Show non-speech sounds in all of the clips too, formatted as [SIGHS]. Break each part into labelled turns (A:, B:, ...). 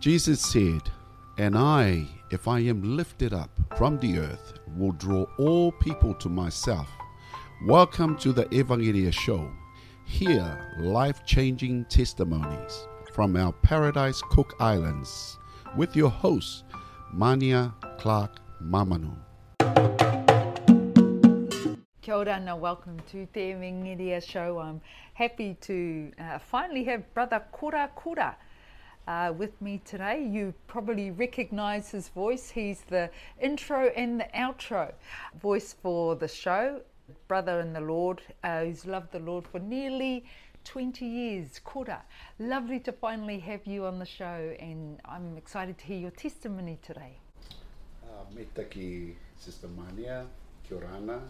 A: Jesus said, And I, if I am lifted up from the earth, will draw all people to myself. Welcome to the Evangelia Show. Hear life changing testimonies from our Paradise Cook Islands with your host, Mania Clark Mamanu.
B: Kia ora and welcome to Te Mingiria Show. I'm happy to uh, finally have Brother Kura Kura uh, with me today. You probably recognise his voice. He's the intro and the outro voice for the show. Brother in the Lord, uh, who's loved the Lord for nearly 20 years. Kura, lovely to finally have you on the show, and I'm excited to hear your testimony today.
A: Uh, Sister Mania, kia orana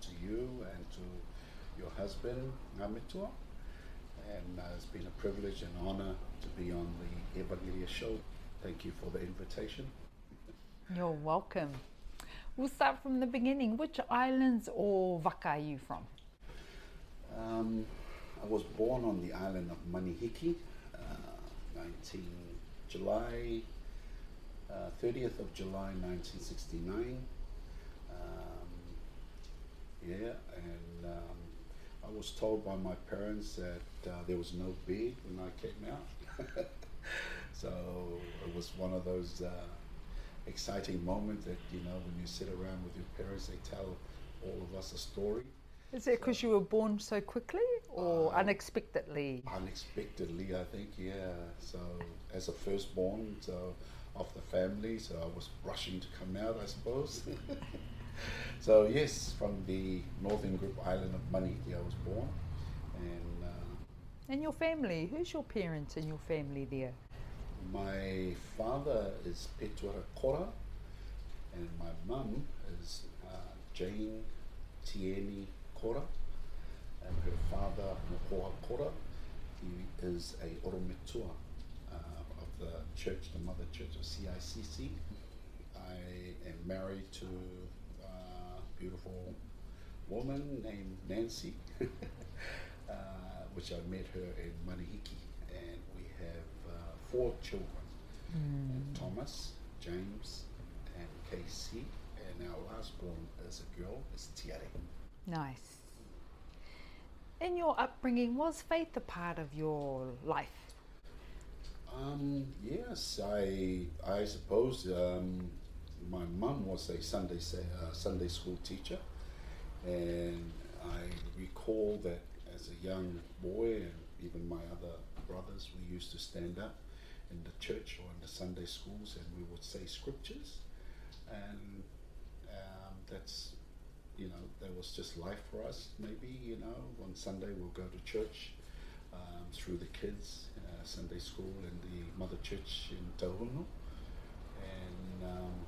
A: to you and to your husband, Ngamitua. And uh, it's been a privilege and honour to be on the Evangelia show. Thank you for the invitation.
B: You're welcome. We'll start from the beginning. Which islands or waka are you from?
A: Um, I was born on the island of Manihiki, uh, 19 July, uh, 30th of July 1969. Um, yeah, and was told by my parents that uh, there was no bed when I came out. [LAUGHS] so it was one of those uh, exciting moments that, you know, when you sit around with your parents, they tell all of us a story.
B: Is it because you were born so quickly or
A: Uh,
B: unexpectedly?
A: Unexpectedly, I think, yeah. So, as a firstborn so, of the family, so I was rushing to come out, I suppose. [LAUGHS] so, yes, from the northern group island of Manihiki, I was born. And uh,
B: And your family? Who's your parents and your family there?
A: my father is Petuara Kora, and my mum is uh, Jane Tieni Kora, and her father Mohoa Kora. He is a Orometua uh, of the church, the mother church of CICC. I am married to beautiful woman named Nancy, [LAUGHS] uh, which I met her in Manihiki, and we have uh, four children: uh, Thomas, James, and Casey, and our last born is a girl, is Tiare.
B: Nice. In your upbringing, was faith a part of your life?
A: Um, yes, I I suppose um, my mum was a Sunday uh, Sunday school teacher, and I recall that as a young boy and even my other brothers, we used to stand up in the church or in the Sunday schools, and we would say scriptures, and um, that's you know that was just life for us. Maybe you know on Sunday we'll go to church um, through the kids uh, Sunday school and the mother church in Tauhunu. And um,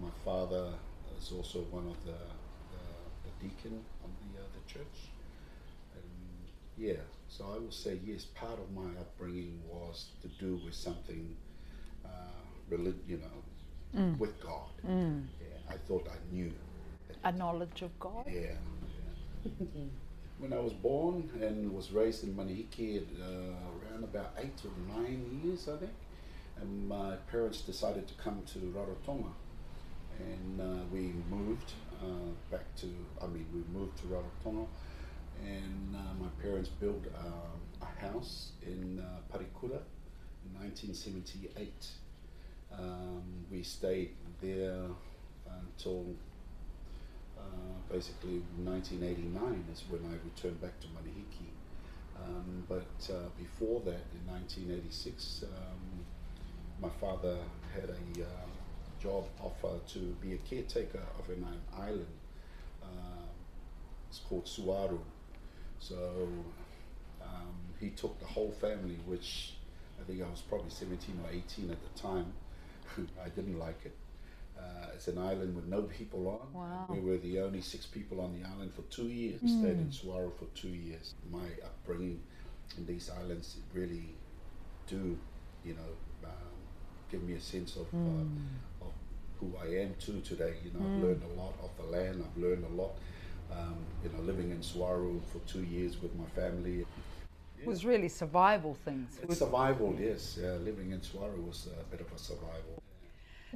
A: my father is also one of the, the, the deacon of the, uh, the church. And yeah, so I will say yes, part of my upbringing was to do with something, uh, relig- you know, with God.
B: Mm.
A: Yeah, I thought I knew.
B: A knowledge of God?
A: Yeah. yeah. [LAUGHS] when I was born and was raised in Manihiki at uh, around about eight or nine years, I think, and my parents decided to come to Rarotonga, and uh, we moved uh, back to. I mean, we moved to Rarotonga, and uh, my parents built um, a house in uh, Parikura in 1978. Um, we stayed there until basically 1989 is when I returned back to Manihiki. Um, but uh, before that, in 1986, um, my father had a uh, job offer to be a caretaker of an island. Uh, it's called Suwarrow. So um, he took the whole family, which I think I was probably 17 or 18 at the time. [LAUGHS] I didn't like it. Uh, it's an island with no people on.
B: Wow.
A: We were the only six people on the island for two years. We stayed in Suwarrow for two years. My upbringing in these islands really do, you know, um, give me a sense of, uh, of who I am too today. You know, I've learned a lot of the land. I've learned a lot. Um, you know, living in Suwarrow for two years with my family.
B: It was really survival things.
A: It's survival, yes. Yeah, living in Suwarrow was a bit of a survival.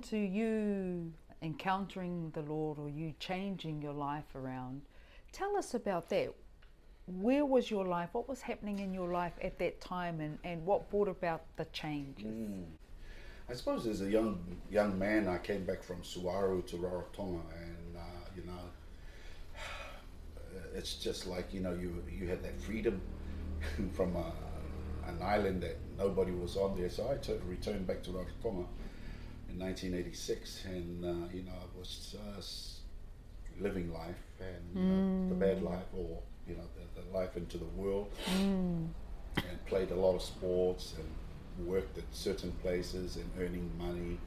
B: To you encountering the Lord or you changing your life around, tell us about that. Where was your life? What was happening in your life at that time and, and what brought about the changes?
A: Mm. I suppose as a young young man, I came back from Suwarrow to Rarotonga, and uh, you know, [SIGHS] it's just like you know, you you had that freedom [LAUGHS] from a, an island that nobody was on there. So I t- returned back to Rarotonga in 1986, and uh, you know, I was just living life and know, the bad life, or you know, the, the life into the world,
B: Mm.
A: and played a lot of sports and worked at certain places and earning money.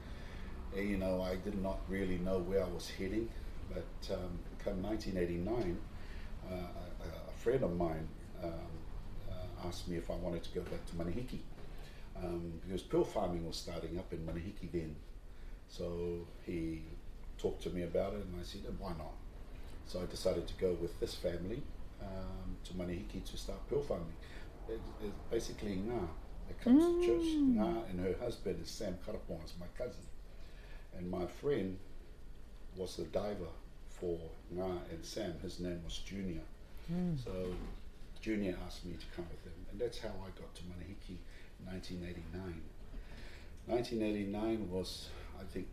A: And, you know, I did not really know where I was heading, but um, come 1989, uh, a, a friend of mine um, uh, asked me if I wanted to go back to Manihiki um, because pearl farming was starting up in Manihiki then. So he talked to me about it, and I said, "Why not?" So I decided to go with this family um, to Manihiki to start pearl farming. It, basically Ngā that comes to church. Ngā and her husband is Sam Karaponga, is my cousin. And my friend was the diver for Ngā and Sam. His name was Junior. So Junior asked me to come with him. And that's how I got to Manihiki in 1989. 1989 was, I think,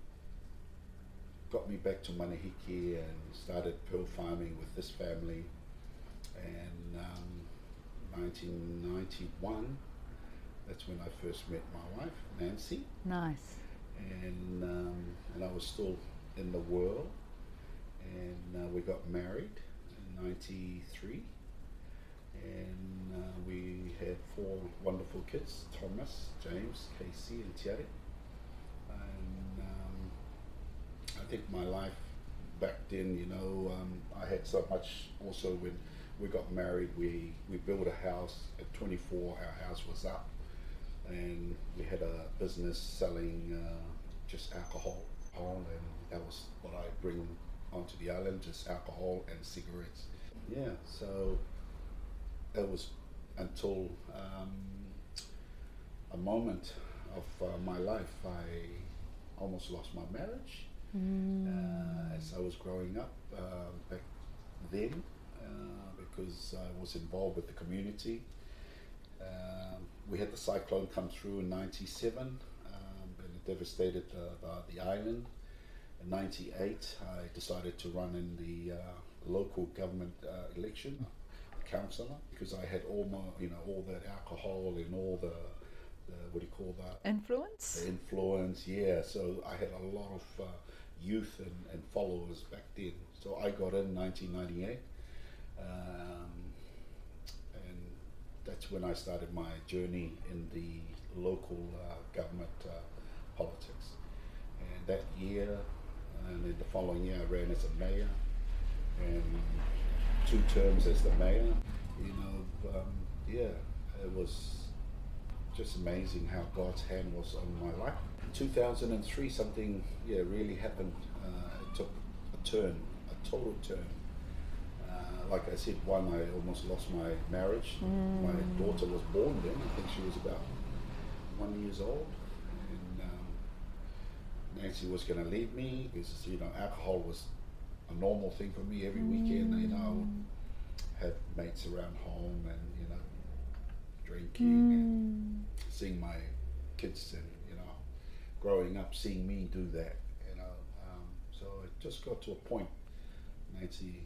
A: got me back to Manihiki and started pearl farming with this family. And um, 1991, that's when I first met my wife, Nancy,
B: Nice.
A: and um, and I was still in the world. And uh, we got married in '93, and uh, we had four wonderful kids: Thomas, James, Casey, and Tiare. And um, I think my life back then, you know, um, I had so much. Also, when we got married, we we built a house. At 24, our house was up, and we had a business selling uh, just alcohol, and that was what I bring onto the island: just alcohol and cigarettes. Yeah, so it was until um, a moment of uh, my life I almost lost my marriage uh, as I was growing up um, back then uh, because I was involved with the community. Um, we had the cyclone come through in '97 um, and it devastated uh, the, the island. In '98, I decided to run in the uh, local government uh, election, councillor, because I had all my, you know, all that alcohol and all the, the what do you call that?
B: Influence?
A: the influence, yeah. So I had a lot of uh, youth and, and followers back then. So I got in 1998, um, that's when I started my journey in the local uh, government uh, politics. And that year, and then the following year, I ran as a mayor, and two terms as the mayor. You know, um, yeah, it was just amazing how God's hand was on my life. In 2003, something yeah really happened. Uh, it took a turn, a total turn. Uh, like I said, one I almost lost my marriage. My daughter was born then. I think she was about one years old, and um, Nancy was going to leave me because you know alcohol was a normal thing for me every weekend. You know, I would have mates around home and you know drinking and seeing my kids and you know growing up seeing me do that you know um, so it just got to a point Nancy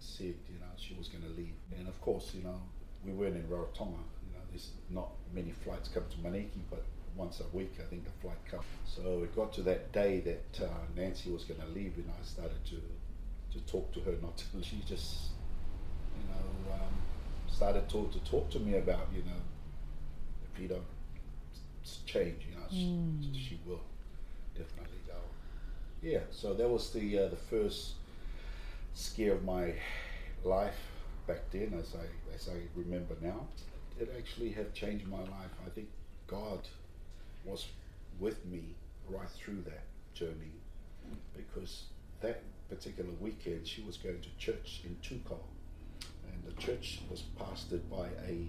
A: said you know she was going to leave. And of course you know we weren't in Rarotonga you know there's not many flights come to Manihiki but once a week I think the flight comes. So it got to that day that uh, Nancy was going to leave and I started to to talk to her [LAUGHS] not to she just you know um, started to, to talk to me about you know if you don't change, you know, s- she will definitely go. Yeah, so that was the uh, the first scare of my life back then, as I as I remember now. It actually have changed my life. I think God was with me right through that journey, because that particular weekend she was going to church in Tukao, and the church was pastored by a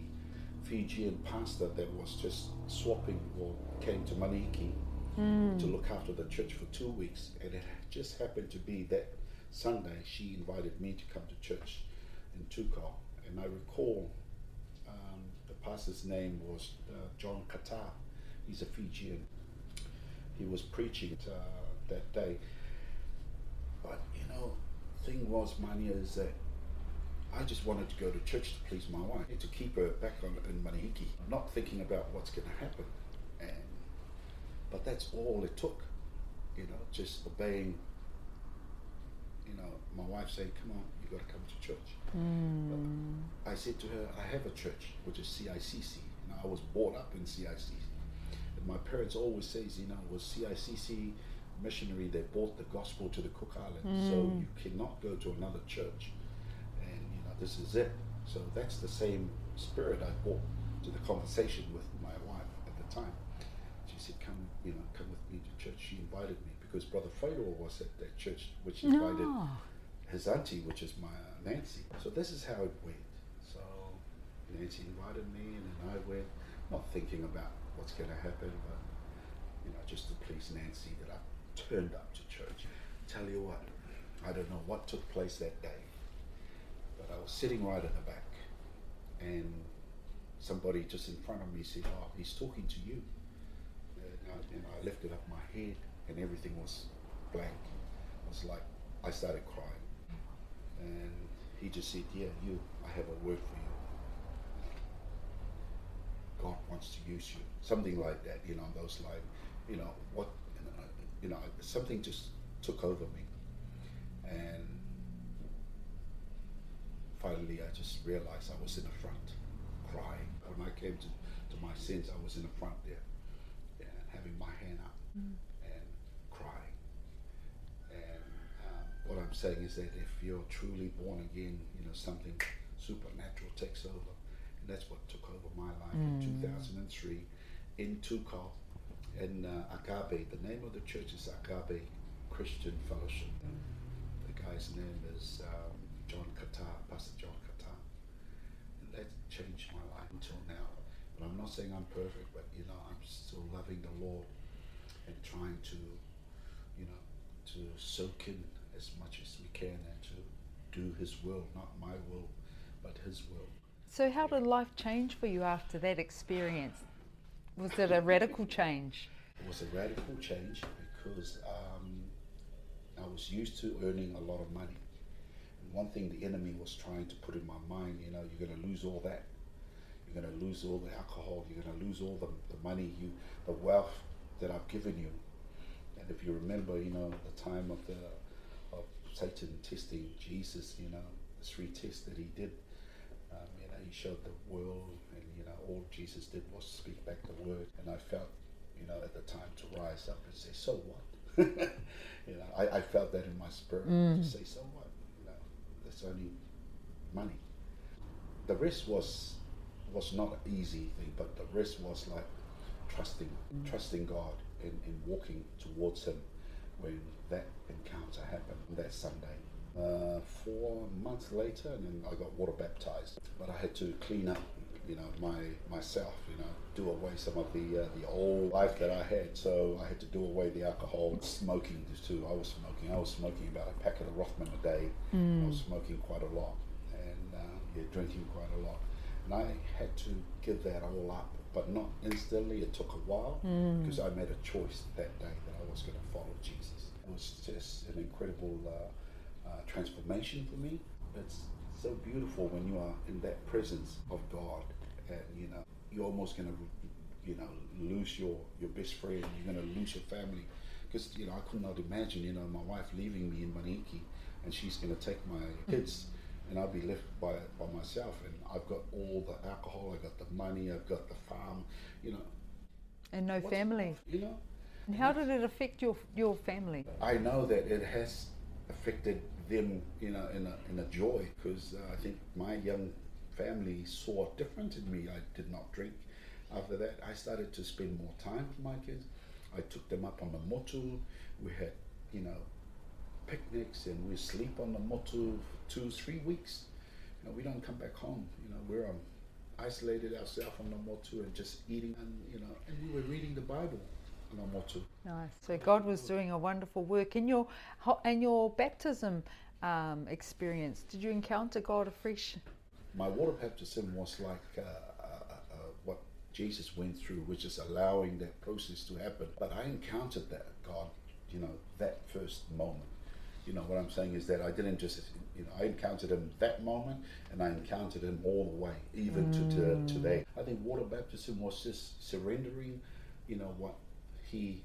A: Fijian pastor that was just swapping or came to Manihiki hmm. to look after the church for two weeks. And it just happened to be that Sunday she invited me to come to church in Tukao. And I recall um, the pastor's name was uh, John Kata. He's a Fijian. He was preaching uh, that day. But you know, thing was, Mania, is that I just wanted to go to church to please my wife, to keep her back on in Manihiki, not thinking about what's going to happen. And but that's all it took, you know, just obeying. You know, my wife said, "Come on, you got to come to church." But I said to her, "I have a church, which is CICC. You know, I was brought up in CICC, and my parents always says, you know, it was CICC missionary that brought the gospel to the Cook Islands. Mm. So you cannot go to another church, and you know, this is it. So that's the same spirit I brought to the conversation with my wife at the time. She said, "Come, you know, come with me to church." She invited me because Brother Fedor was at that church, which ah. invited
B: No.
A: his auntie, which is my uh, Nancy. So this is how it went. So Nancy invited me, and then I went, not thinking about what's going to happen, but you know, just to please Nancy, that I turned up to church. Tell you what, I don't know what took place that day, but I was sitting right at the back, and somebody just in front of me said, "Oh, he's talking to you." And I, and I lifted up my head, and everything was blank. It was like I started crying, and he just said, "Yeah, you. I have a word for you. God wants to use you." Something like that, you know, those like, you know, what, you know, something just took over me, and finally I just realized I was in the front, crying. When I came to, to my sins, I was in the front there, and having my hand up and crying. And um, what I'm saying is that if you're truly born again, you know, something supernatural takes over. And that's what took over my life in 2003 in Tukao in uh, Agape. The name of the church is Agape Christian Fellowship. The guy's name is um, John Kata, Pastor John Kata. And that changed my life until now. But I'm not saying I'm perfect, but you know, I'm still loving the Lord and trying to, you know, to soak in as much as we can and to do His will, not my will, but His will.
B: So, how did life change for you after that experience? Was it a radical change?
A: It was a radical change because um, I was used to earning a lot of money. And one thing the enemy was trying to put in my mind, you know, you're going to lose all that. You're going to lose all the alcohol. You're going to lose all the, the money, you, the wealth that I've given you. And if you remember, you know, the time of the Satan testing Jesus, you know, the three tests that he did. Um, you know, he showed the world, and you know, all Jesus did was speak back the word. And I felt, you know, at the time to rise up and say, "So what?" [LAUGHS] you know, I, I felt that in my spirit to say, "So what?" You know, that's only money. The rest was was not an easy thing, but the rest was like trusting, trusting God and, and walking towards Him when that encounter happened that Sunday. Uh, four months later, and then I got water baptized. But I had to clean up, you know, my myself, you know, do away some of the uh, the old life that I had. So I had to do away the alcohol, smoking too. I was smoking. I was smoking about a packet of Rothman a day. I was smoking quite a lot, and uh, yeah, drinking quite a lot. And I had to give that all up, but not instantly. It took a while because I made a choice that day that I was going to follow Jesus. It was just an incredible uh, uh, transformation for me. It's so beautiful when you are in that presence of God, and you know you're almost going to, you know, lose your your best friend. You're going to lose your family, because you know I could not imagine, you know, my wife leaving me in Manihiki, and she's going to take my kids and I'll be left by by myself. And I've got all the alcohol, I've got the money, I've got the farm, you know.
B: And no
A: what's
B: family.
A: You know,
B: And how did it affect your your family?
A: I know that it has affected them, you know, in a in a joy because uh, I think my young family saw different in me. I did not drink. After that, I started to spend more time with my kids. I took them up on the motu. We had, you know, picnics and we sleep on the motu two, three weeks. You know, we don't come back home. You know, we're on isolated ourselves on Namotu and just eating, and you know, and we were reading the Bible
B: Nice. So God was doing a wonderful work in your in your baptism um, experience. Did you encounter God afresh?
A: My water baptism was like uh, uh, uh, what Jesus went through, which is allowing that process to happen. But I encountered that God, you know, that first moment. You know what I'm saying is that I didn't just, you know, I encountered him that moment, and I encountered him all the way, even to, to today. I think water baptism was just surrendering, you know, what he,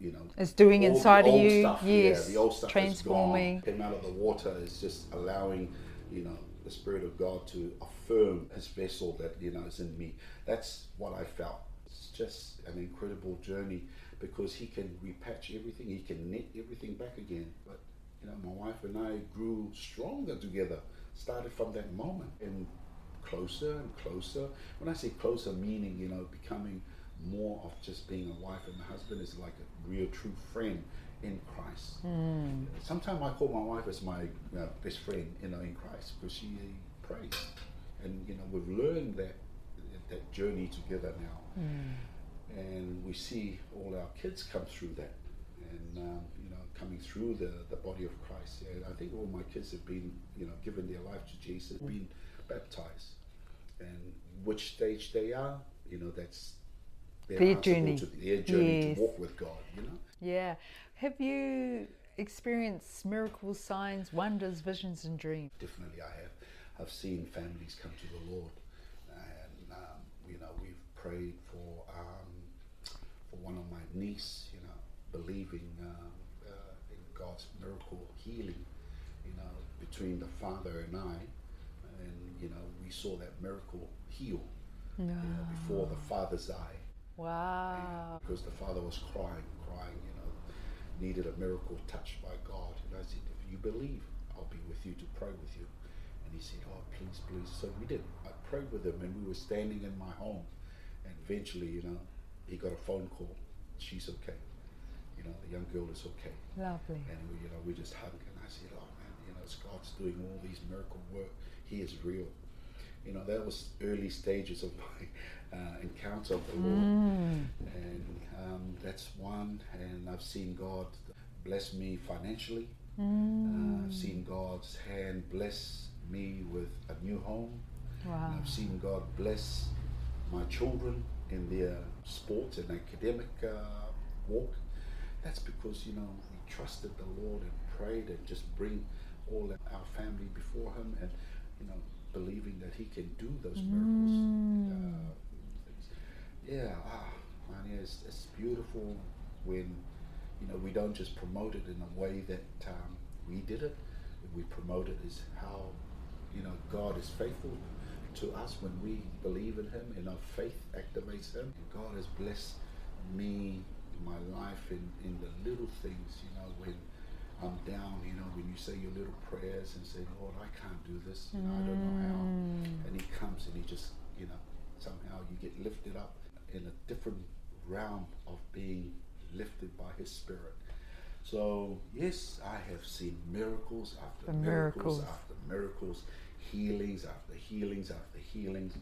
A: you know,
B: Is doing
A: all
B: inside of you,
A: stuff,
B: yes,
A: yeah, the old stuff
B: transforming.
A: Is gone. Came out of the water is just allowing, you know, the Spirit of God to affirm His vessel that you know is in me. That's what I felt. It's just an incredible journey because He can repatch everything. He can knit everything back again. But you know, my wife and I grew stronger together. Started from that moment and closer and closer. When I say closer, meaning you know becoming more of just being a wife and a husband is like a real true friend in Christ. Sometimes I call my wife as my uh, best friend, you know, in Christ because she prays, and you know we've learned that that journey together now, and we see all our kids come through that, and um, you know coming through the the body of Christ. And I think all my kids have been you know given their life to Jesus, been baptized, and which stage they are, you know, that's they're
B: Their journey.
A: to their journey
B: Yes.
A: to walk with God. You know.
B: Yeah. Have you experienced miracles, signs, wonders, visions, and dreams?
A: Definitely, I have. I've seen families come to the Lord, and um, you know we've prayed for um, for one of my niece, you know, believing um, uh, in God's miracle healing, you know, between the father and I, and you know we saw that miracle heal you know, before the father's eye
B: Wow.
A: because the father was crying, crying, you know, needed a miracle touched by God. And I said, if you believe, I'll be with you to pray with you. And he said, oh, please, please. So we did. I prayed with him, and we were standing in my home. And eventually, you know, he got a phone call. She's okay. You know, the young girl is okay.
B: Lovely.
A: And we, you know, we just hugged, and I said, "Oh man, you know, God's doing all these miracle work. He is real." You know, that was early stages of my [LAUGHS] uh, encounter of the Lord, and um, that's one. And I've seen God bless me financially. Uh, I've seen God's hand bless me with a new home.
B: Wow.
A: I've seen God bless my children in their sports and academic uh, walk. That's because, you know, we trusted the Lord and prayed and just bring all our family before Him and, you know, believing that He can do those miracles. Uh, yeah, ah, man, yeah, it's, it's beautiful when, you know, we don't just promote it in a way that um, we did it. We promote it as how, you know, God is faithful to us when we believe in Him and our faith activates Him. And God has blessed me, my life, in, in the little things, you know, when I'm down, you know, when you say your little prayers and say, Lord, I can't do this, you know, I don't know how. Mm. And He comes and He just, you know, somehow you get lifted up in a different realm of being lifted by His Spirit. So, yes, I have seen miracles after miracles,
B: miracles.
A: after miracles, healings after healings after healings.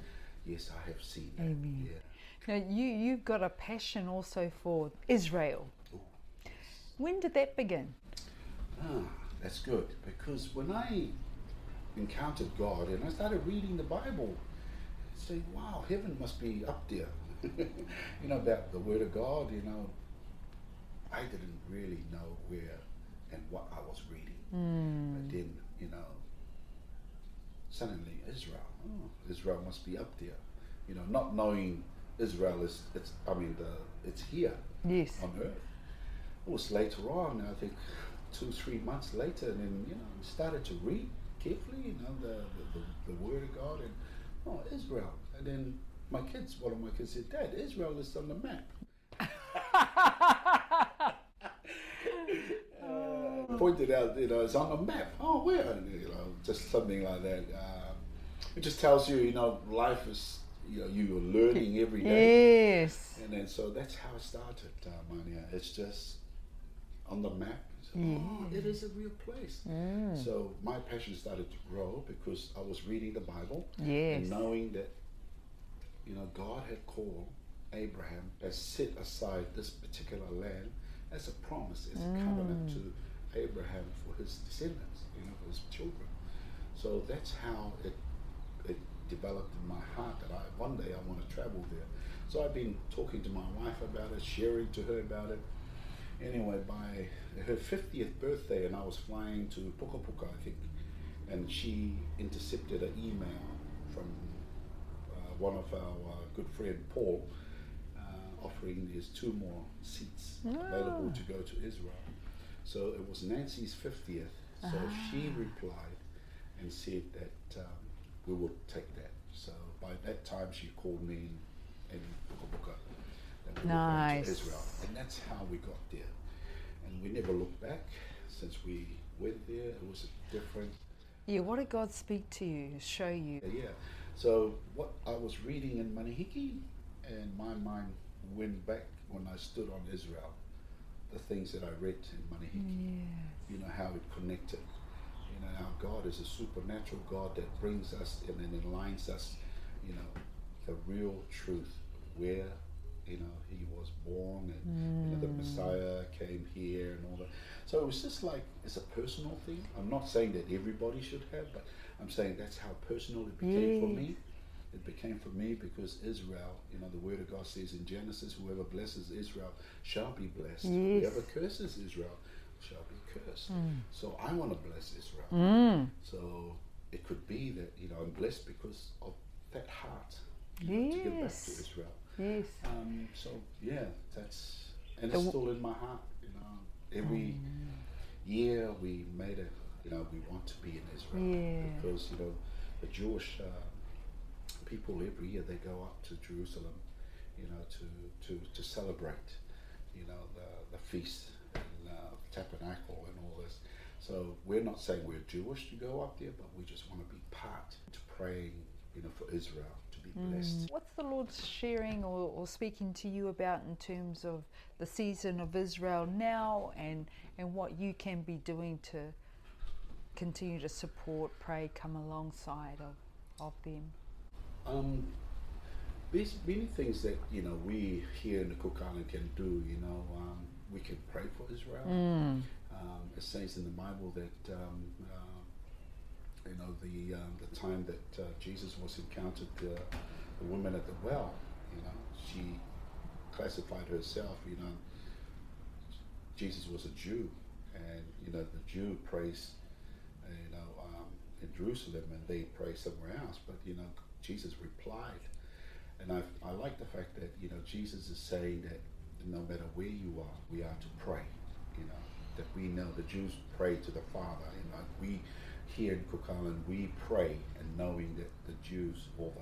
A: Yes, I have seen that.
B: Amen.
A: Yeah.
B: Now, you, you've got a passion also for Israel.
A: Ooh.
B: When did that begin?
A: Ah, that's good because when I encountered God and I started reading the Bible, I say, wow, heaven must be up there. [LAUGHS] you know, about the Word of God, you know, I didn't really know where and what I was reading. But then, you know, suddenly Israel, oh, Israel must be up there. You know, not knowing Israel is, it's, I mean, the, it's here
B: Yes.
A: on earth. It was later on, I think two, three months later, and then, you know, started to read carefully, you know, the, the, the, the Word of God, and, oh, Israel. And then my kids, one of my kids said, Dad, Israel is on the map. [LAUGHS] Uh, pointed out, you know, it's on the map. Oh, where? And, you know, just something like that. Uh, it just tells you, you know, life is, you know, you're learning [LAUGHS] every day.
B: Yes.
A: And then so that's how it started, uh, Mania. It's just on the map. It's, Oh, it is a real place.
B: Mm.
A: So my passion started to grow because I was reading the Bible
B: Yes.
A: and knowing that you know, God had called Abraham, has set aside this particular land as a promise, as a covenant to Abraham for his descendants, you know, for his children. So that's how it it developed in my heart that I one day I want to travel there. So I've been talking to my wife about it, sharing to her about it. Anyway, by her 50th birthday, and I was flying to Pukapuka, I think, and she intercepted an email from uh, one of our uh, good friend Paul, uh, offering there's two more seats available to go to Israel. So it was Nancy's 50th. So she replied and said that um, we will take that. So by that time, she called me in, in Puka Puka that we
B: Nice.
A: to Israel. And that's how we got there. And we never looked back since we went there. It was a different
B: Yeah, what did God speak to you, show you?
A: yeah. So what I was reading in Manihiki, and my mind went back when I stood on Israel. The things that I read in Manihiki, you know how it connected. You know our God is a supernatural God that brings us and then aligns us. You know the real truth where you know he was born and you know the Messiah came here and all that. So it was just like it's a personal thing. I'm not saying that everybody should have, but I'm saying that's how personal it became for me. It became for me because Israel, you know, the word of God says in Genesis, whoever blesses Israel shall be blessed.
B: Yes.
A: Whoever curses Israel shall be cursed. So I want to bless Israel.
B: Mm.
A: So it could be that, you know, I'm blessed because of that heart you know, to give back to Israel.
B: Yes.
A: Um, so yeah, that's and it's still in my heart. You know, every year we made it. You know, we want to be in Israel
B: Yeah.
A: because you know the Jewish uh, people every year they go up to Jerusalem. You know, to to to celebrate. You know, the the feast and uh, tabernacle and all this. So we're not saying we're Jewish to go up there, but we just want to be part to praying. You know, for Israel be blessed.
B: What's the Lord sharing or, or speaking to you about in terms of the season of Israel now and, and what you can be doing to continue to support, pray, come alongside of, of them?
A: Um, there's many things that you know we here in the Cook Island can do. You know, um, we can pray for Israel. Um, it says in the Bible that um, uh, you know the um, the time that uh, Jesus was encountered the, the woman at the well. You know, she classified herself. You know, Jesus was a Jew, and you know the Jew prays, uh, you know, um, in Jerusalem, and they pray somewhere else. But you know, Jesus replied, and I I like the fact that you know Jesus is saying that no matter where you are, we are to pray. You know that we know the Jews pray to the Father. You know we here in Cook Island we pray, and knowing that the Jews or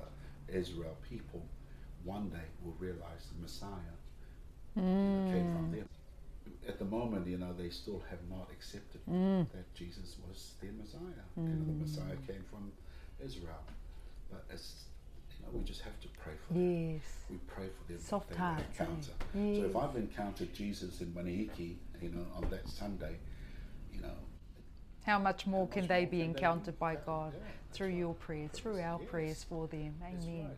A: the Israel people one day will realize the Messiah know, came from them. At the moment, you know, they still have not accepted mm. that Jesus was their Messiah. You know, the mm. Messiah came from Israel. But as you know, we just have to pray for them.
B: Yes.
A: We pray for them.
B: Soft
A: will
B: hearts, eh?
A: So if I've encountered Jesus in Manihiki, you know, on that Sunday, you know,
B: How much more can they be
A: can they be
B: encountered by? God through your
A: right.
B: prayers, through our prayers for them? Amen.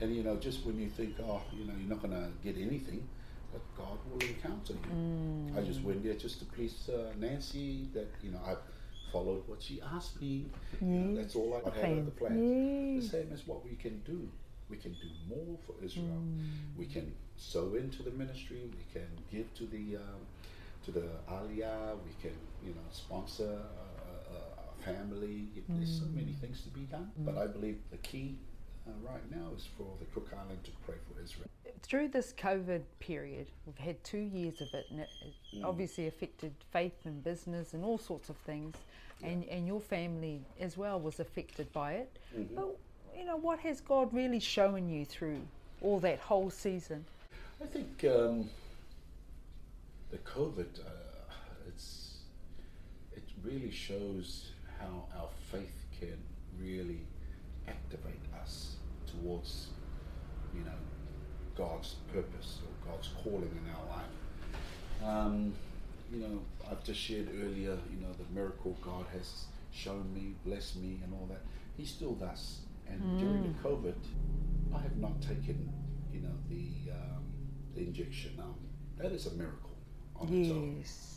A: And you know, just when you think, oh, you know, you're not going to get anything, but God will encounter you.
B: Mm.
A: I just went there just to please uh, Nancy. That you know, I followed what she asked me. You know, that's all I had other plans.
B: Yes.
A: The same as what we can do. We can do more for Israel.
B: Mm.
A: We can sow into the ministry. We can give to the um, to the aliyah. We can you know sponsor a, a, a family. It- There's so many things to be done. But I believe the key uh, right now is for the Cook Island to pray for Israel.
B: Through this COVID period, we've had two years of it, and it,
A: Mm.
B: obviously affected faith and business and all sorts of things. And, and your family as well was affected by it.
A: Mm-hmm.
B: But, you know, what has God really shown you through all that whole season?
A: I think um, the COVID, uh, it's it really shows how our faith can really activate us towards, you know, God's purpose or God's calling in our life. Um, you know, I've just shared earlier, you know, the miracle God has shown me, blessed me, and all that. He still does. And during the COVID, I have not taken, you know, the, um, the injection. Um, that is a miracle on its own.
B: Yes.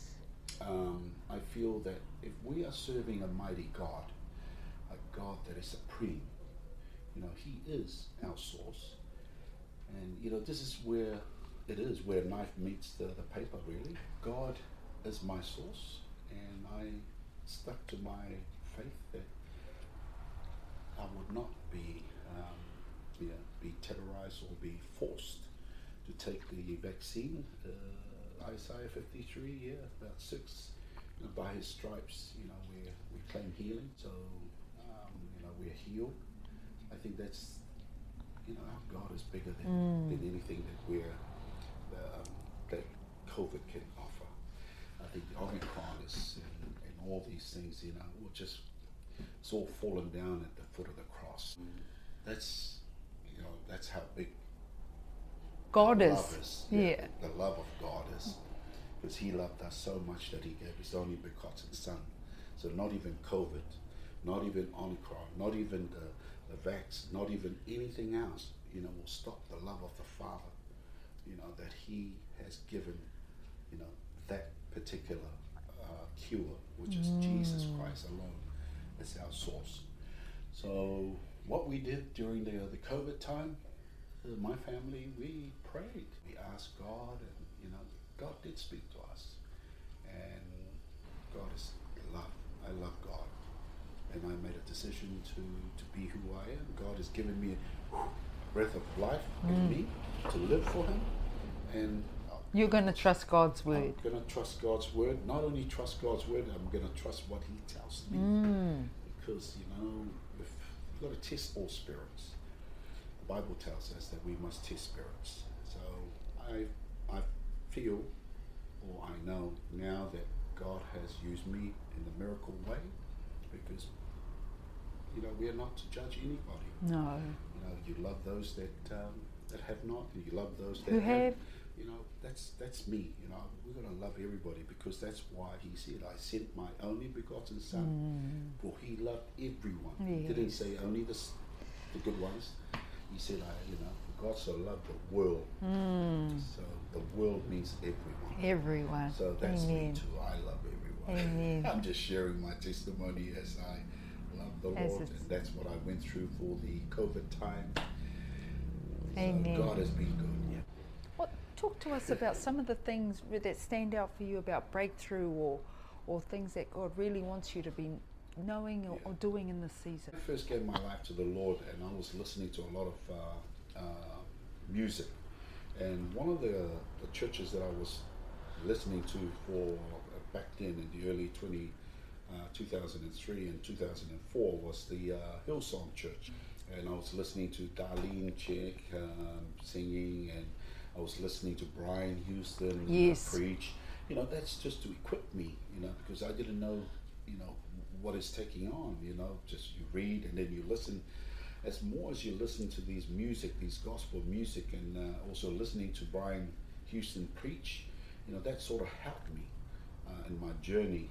A: Um, I feel that if we are serving a mighty God, a God that is supreme, you know, He is our source. And, you know, this is where it is, where knife meets the, the paper, really. God is my source, and I stuck to my faith that I would not be, um, yeah, be terrorized or be forced to take the vaccine. Uh, Isaiah 53, yeah, about six. You know, by his stripes, you know, we we claim healing. So, um, you know, we're healed. I think that's, you know, our God is bigger than,
B: Mm.
A: than anything that we're um, that COVID can offer. I think the Omicron is and, and all these things, you know, will just it's all fallen down at the foot of the cross. That's you know, that's how big
B: God is.
A: love is.
B: Yeah.
A: The love of God is. Because he loved us so much that he gave his only begotten son. So not even COVID, not even Omicron, not even the, the vax, not even anything else, you know, will stop the love of the Father, you know, that he has given, you know, that particular uh, cure, which is Jesus
B: Mm.
A: Christ alone, as our source. So what we did during the, the COVID time, my family, we prayed. We asked God, and you know, God did speak to us. And God is love. I love God. And I made a decision to, to be who I am. God has given me a breath of life in me to live for Him. And
B: You're going to trust God's word.
A: I'm going to trust God's word. Not only trust God's word, I'm going to trust what He tells me.
B: Mm.
A: Because, you know, you've got to test all spirits. Bible tells us that we must test spirits. So I, I feel, or I know now that God has used me in the miracle way because, you know, we are not to judge anybody.
B: No.
A: You know, you love those that um, that have not, and you love those that
B: Who have?
A: You know, that's that's me. You know, we're gonna love everybody because that's why He said, "I sent my only begotten Son, for He loved everyone." He didn't say only the the good ones. He said, "I, you know, God so loved the world."
B: Mm.
A: So the world means everyone.
B: Everyone.
A: So that's
B: Amen.
A: me too. I love everyone.
B: Amen. [LAUGHS]
A: I'm just sharing my testimony as I love the
B: As
A: Lord, and that's what I went through for the COVID time.
B: Amen.
A: So God has been good. Yeah.
B: Well, talk to us about some of the things that stand out for you about breakthrough or, or things that God really wants you to be knowing or, or doing in this season.
A: I first gave my life to the Lord, and I was listening to a lot of uh, uh, music. And one of the, the churches that I was listening to for uh, back then in the early 20, uh, 2003 and 2004 was the uh, Hillsong Church. And I was listening to Darlene Zschech um, singing, and I was listening to Brian Houston
B: Yes.
A: preach. You know, that's just to equip me, you know, because I didn't know, you know, what is taking on, you know, just you read and then you listen. As more as you listen to these music, these gospel music, and uh, also listening to Brian Houston preach, you know, that sort of helped me uh, in my journey.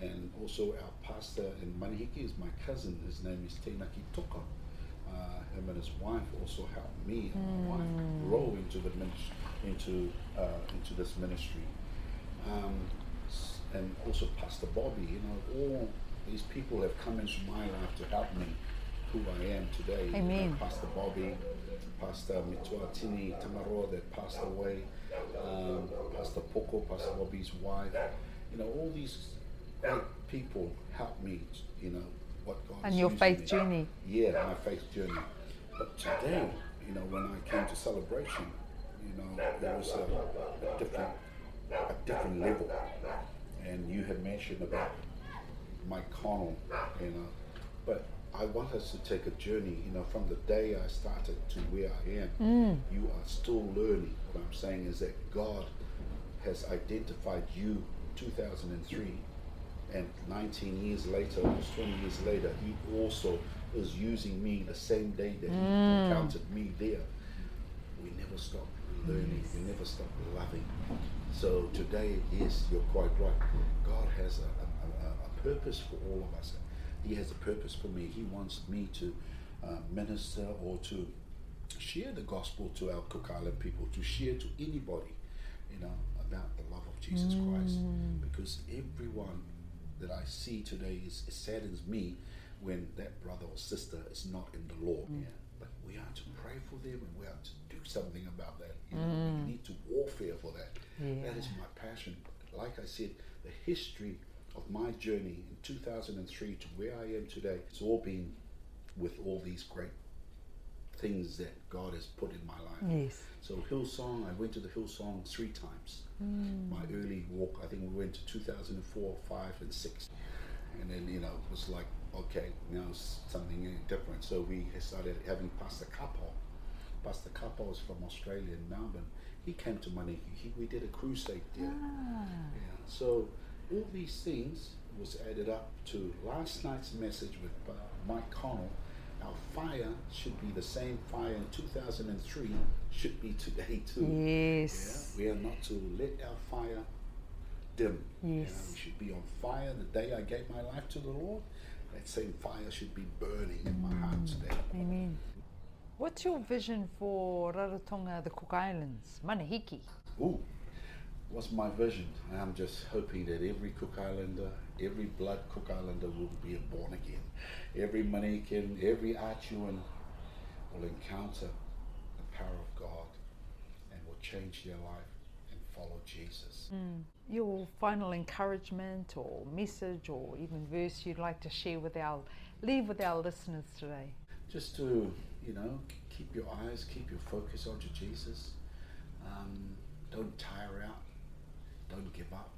A: And also our pastor in Manihiki is my cousin. His name is Teinaki Toka. Uh, him and his wife also helped me and my wife grow into the ministry, into uh, into this ministry. Um, and also Pastor Bobby. You know, all these people have come into my life to help me who I am today. You know, Pastor Bobby, Pastor Mituatini Tamaro that passed away, um, Pastor Poco, Pastor Bobby's wife. You know, all these great people helped me. You know what God
B: And your faith
A: me.
B: journey.
A: Yeah, my faith journey. But today, you know, when I came to celebration, you know, there was a, a different, a different level. And you had mentioned about Mike Connell, you know, but I want us to take a journey, you know, from the day I started to where I am. Mm. You are still learning. What I'm saying is that God has identified you 2003 and 19 years later, almost 20 years later, he also is using me the same day that he mm. encountered me there. We never stop learning, we never stop loving. So today, yes, you're quite right. God has a, a, a, purpose for all of us. He has a purpose for me. He wants me to uh, minister or to share the gospel to our Cook Island people, to share to anybody, you know, about the love of Jesus Christ. Because everyone that I see today is saddens me when that brother or sister is not in the Lord. Yeah. We are to pray for them and we are to do something about that. You know, we mm. need to warfare for that. That is my passion. Like I said, the history of my journey in 2003 to where I am today, it's all been with all these great things that God has put in my life.
B: Yes.
A: So Hillsong, I went to the Hillsong three times. Mm. My early walk, I think we went to 2004, 5, and 6. And then, you know, it was like, okay, now something different. So we started having Pastor Kapo. Pastor Kapo is from Australia in Melbourne. He came to Manihiki. He, we did a crusade there.
B: Ah.
A: Yeah. So all these things was added up to last night's message with uh, Mike Connell. Our fire should be the same fire in 2003 should be today too.
B: Yes.
A: Yeah, we are not to let our fire dim. You know,
B: Yes.
A: we should be on fire the day I gave my life to the Lord. That same fire should be burning in my heart today.
B: Amen. What's your vision for Rarotonga, the Cook Islands, Manihiki?
A: Ooh, what's my vision? I'm just hoping that every Cook Islander, every blood Cook Islander will be born again. Every Manican, every Achuan will encounter the power of God and will change their life follow Jesus.
B: Your final encouragement or message or even verse you'd like to share with our, leave with our listeners today?
A: Just to, you know, keep your eyes, keep your focus onto Jesus. Um, don't tire out. Don't give up.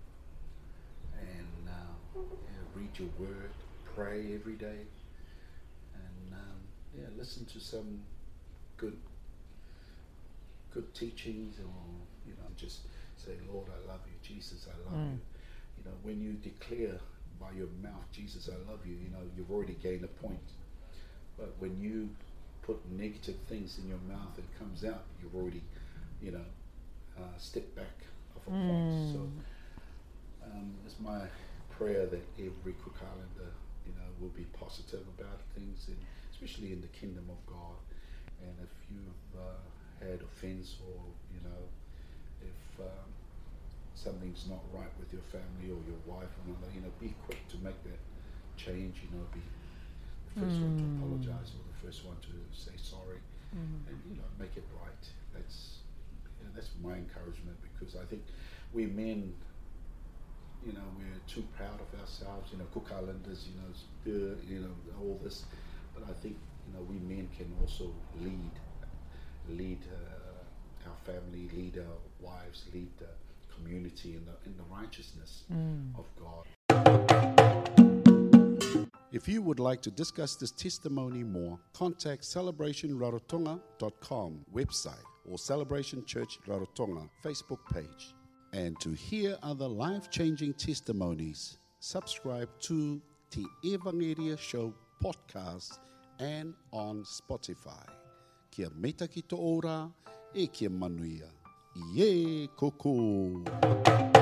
A: And uh, yeah, read your word, pray every day, and um, yeah, listen to some good, good teachings, or you know, just say, Lord, I love you, Jesus, I love you. You know, when you declare by your mouth, Jesus, I love you, you know, you've already gained a point. But when you put negative things in your mouth, it comes out. You've already, you know, uh, stepped back off a point. So um, it's my prayer that every Cook Islander, you know, will be positive about things, and especially in the kingdom of God. And if you've uh, had offence or you know, um, something's not right with your family or your wife or another, you know, be quick to make that change. You know, be the first one to apologize or the first one to say sorry, and you know, make it right. That's you know, that's my encouragement because I think we men, you know, we're too proud of ourselves. You know, Cook Islanders, you know, you know, all this, but I think you know we men can also lead, lead uh, our family, lead our wives, lead the community in the in the righteousness mm. of God. If you would like to discuss this testimony more, contact celebrationrarotonga.com website or Celebration Church Rarotonga Facebook page. And to hear other life changing testimonies, subscribe to the Evangelia Show podcast and on Spotify. Kia meta ki ora e ke manuia. Ie, coco!